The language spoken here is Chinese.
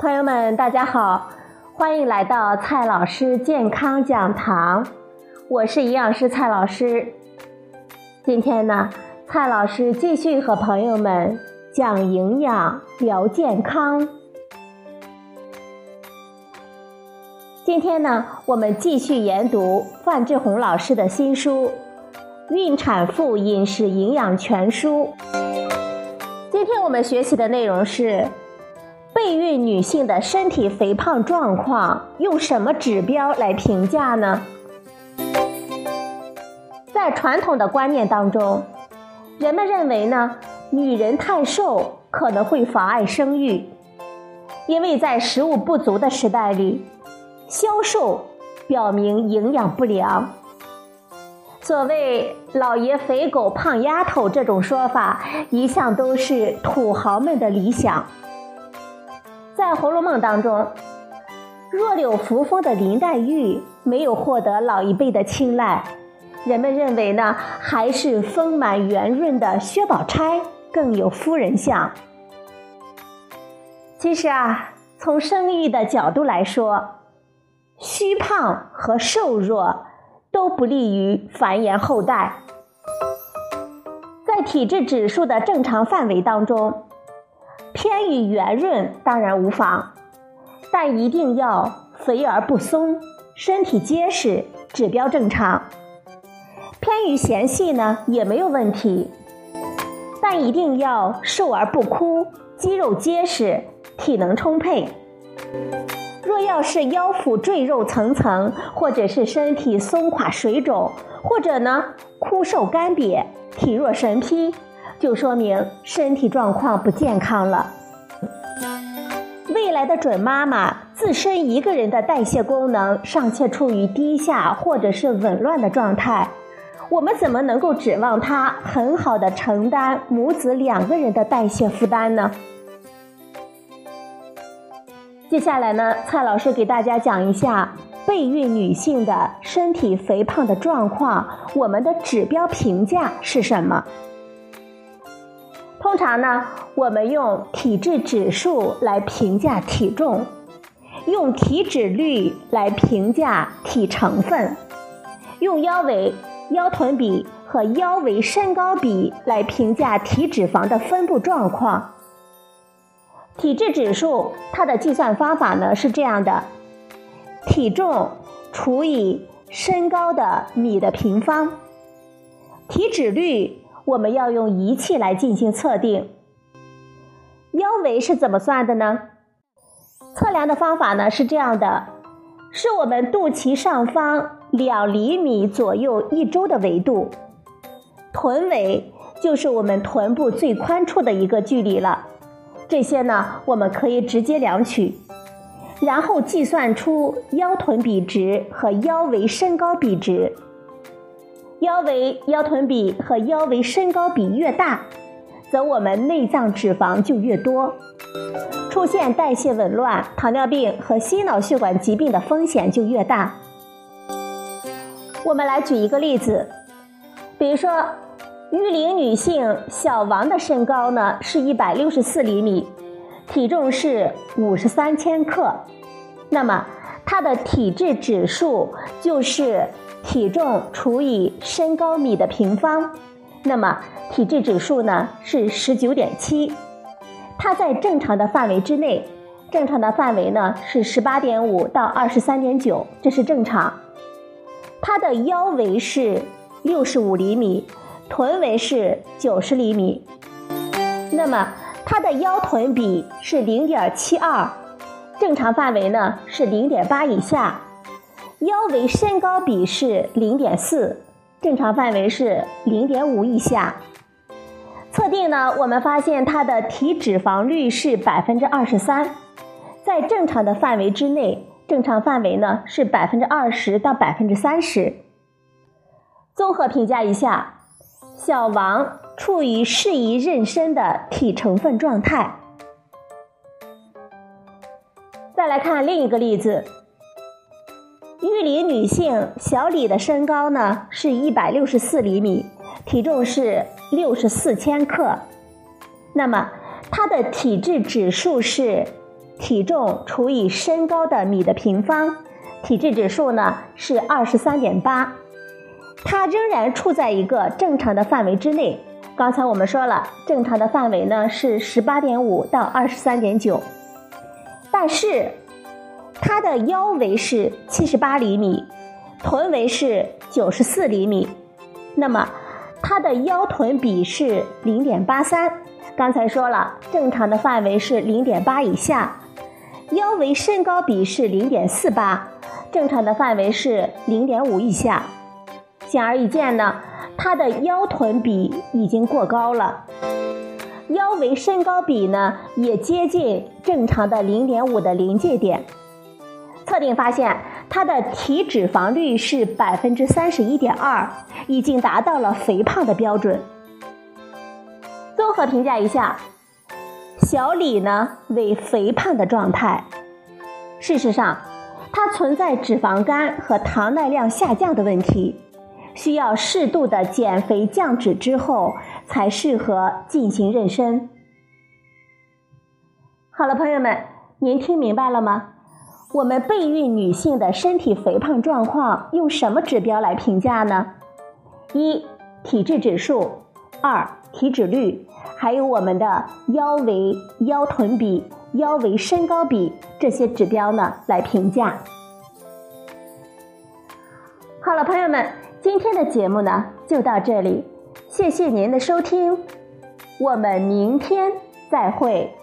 朋友们，大家好，欢迎来到蔡老师健康讲堂，我是营养师蔡老师。今天呢，蔡老师继续和朋友们讲营养、聊健康。今天呢，我们继续研读范志红老师的新书《孕产妇饮食营养全书》。今天我们学习的内容是。备孕女性的身体肥胖状况用什么指标来评价呢？在传统的观念当中，人们认为呢，女人太瘦可能会妨碍生育，因为在食物不足的时代里，消瘦表明营养不良。所谓“老爷肥狗胖丫头”这种说法，一向都是土豪们的理想。在《红楼梦》当中，弱柳扶风的林黛玉没有获得老一辈的青睐，人们认为呢，还是丰满圆润的薛宝钗更有夫人相。其实啊，从生育的角度来说，虚胖和瘦弱都不利于繁衍后代。在体质指数的正常范围当中。偏于圆润当然无妨，但一定要肥而不松，身体结实，指标正常。偏于纤细呢也没有问题，但一定要瘦而不枯，肌肉结实，体能充沛。若要是腰腹赘肉层层，或者是身体松垮水肿，或者呢枯瘦干瘪，体弱神疲。就说明身体状况不健康了。未来的准妈妈自身一个人的代谢功能尚且处于低下或者是紊乱的状态，我们怎么能够指望她很好的承担母子两个人的代谢负担呢？接下来呢，蔡老师给大家讲一下备孕女性的身体肥胖的状况，我们的指标评价是什么？通常呢，我们用体质指数来评价体重，用体脂率来评价体成分，用腰围、腰臀比和腰围身高比来评价体脂肪的分布状况。体质指数它的计算方法呢是这样的：体重除以身高的米的平方，体脂率。我们要用仪器来进行测定。腰围是怎么算的呢？测量的方法呢是这样的：是我们肚脐上方两厘米左右一周的维度，臀围就是我们臀部最宽处的一个距离了。这些呢，我们可以直接量取，然后计算出腰臀比值和腰围身高比值。腰围、腰臀比和腰围身高比越大，则我们内脏脂肪就越多，出现代谢紊乱、糖尿病和心脑血管疾病的风险就越大。我们来举一个例子，比如说，育龄女性小王的身高呢是一百六十四厘米，体重是五十三千克，那么她的体质指数就是。体重除以身高米的平方，那么体质指数呢是十九点七，它在正常的范围之内。正常的范围呢是十八点五到二十三点九，这是正常。它的腰围是六十五厘米，臀围是九十厘米，那么它的腰臀比是零点七二，正常范围呢是零点八以下。腰围身高比是零点四，正常范围是零点五以下。测定呢，我们发现它的体脂肪率是百分之二十三，在正常的范围之内，正常范围呢是百分之二十到百分之三十。综合评价一下，小王处于适宜妊娠的体成分状态。再来看另一个例子。育龄女性小李的身高呢是一百六十四厘米，体重是六十四千克，那么她的体质指数是体重除以身高的米的平方，体质指数呢是二十三点八，它仍然处在一个正常的范围之内。刚才我们说了，正常的范围呢是十八点五到二十三点九，但是它的腰围是七十八厘米，臀围是九十四厘米，那么它的腰臀比是零点八三。刚才说了，正常的范围是零点八以下，腰围身高比是零点四八，正常的范围是零点五以下。显而易见呢，他的腰臀比已经过高了，腰围身高比呢也接近正常的零点五的临界点。测定发现，他的体脂肪率是百分之三十一点二，已经达到了肥胖的标准。综合评价一下，小李呢为肥胖的状态。事实上，他存在脂肪肝和糖耐量下降的问题，需要适度的减肥降脂之后才适合进行妊娠。好了，朋友们，您听明白了吗？我们备孕女性的身体肥胖状况用什么指标来评价呢？一、体质指数；二、体脂率。还有我们的腰围、腰臀比、腰围身高比这些指标呢，来评价。好了，朋友们，今天的节目呢就到这里，谢谢您的收听，我们明天再会。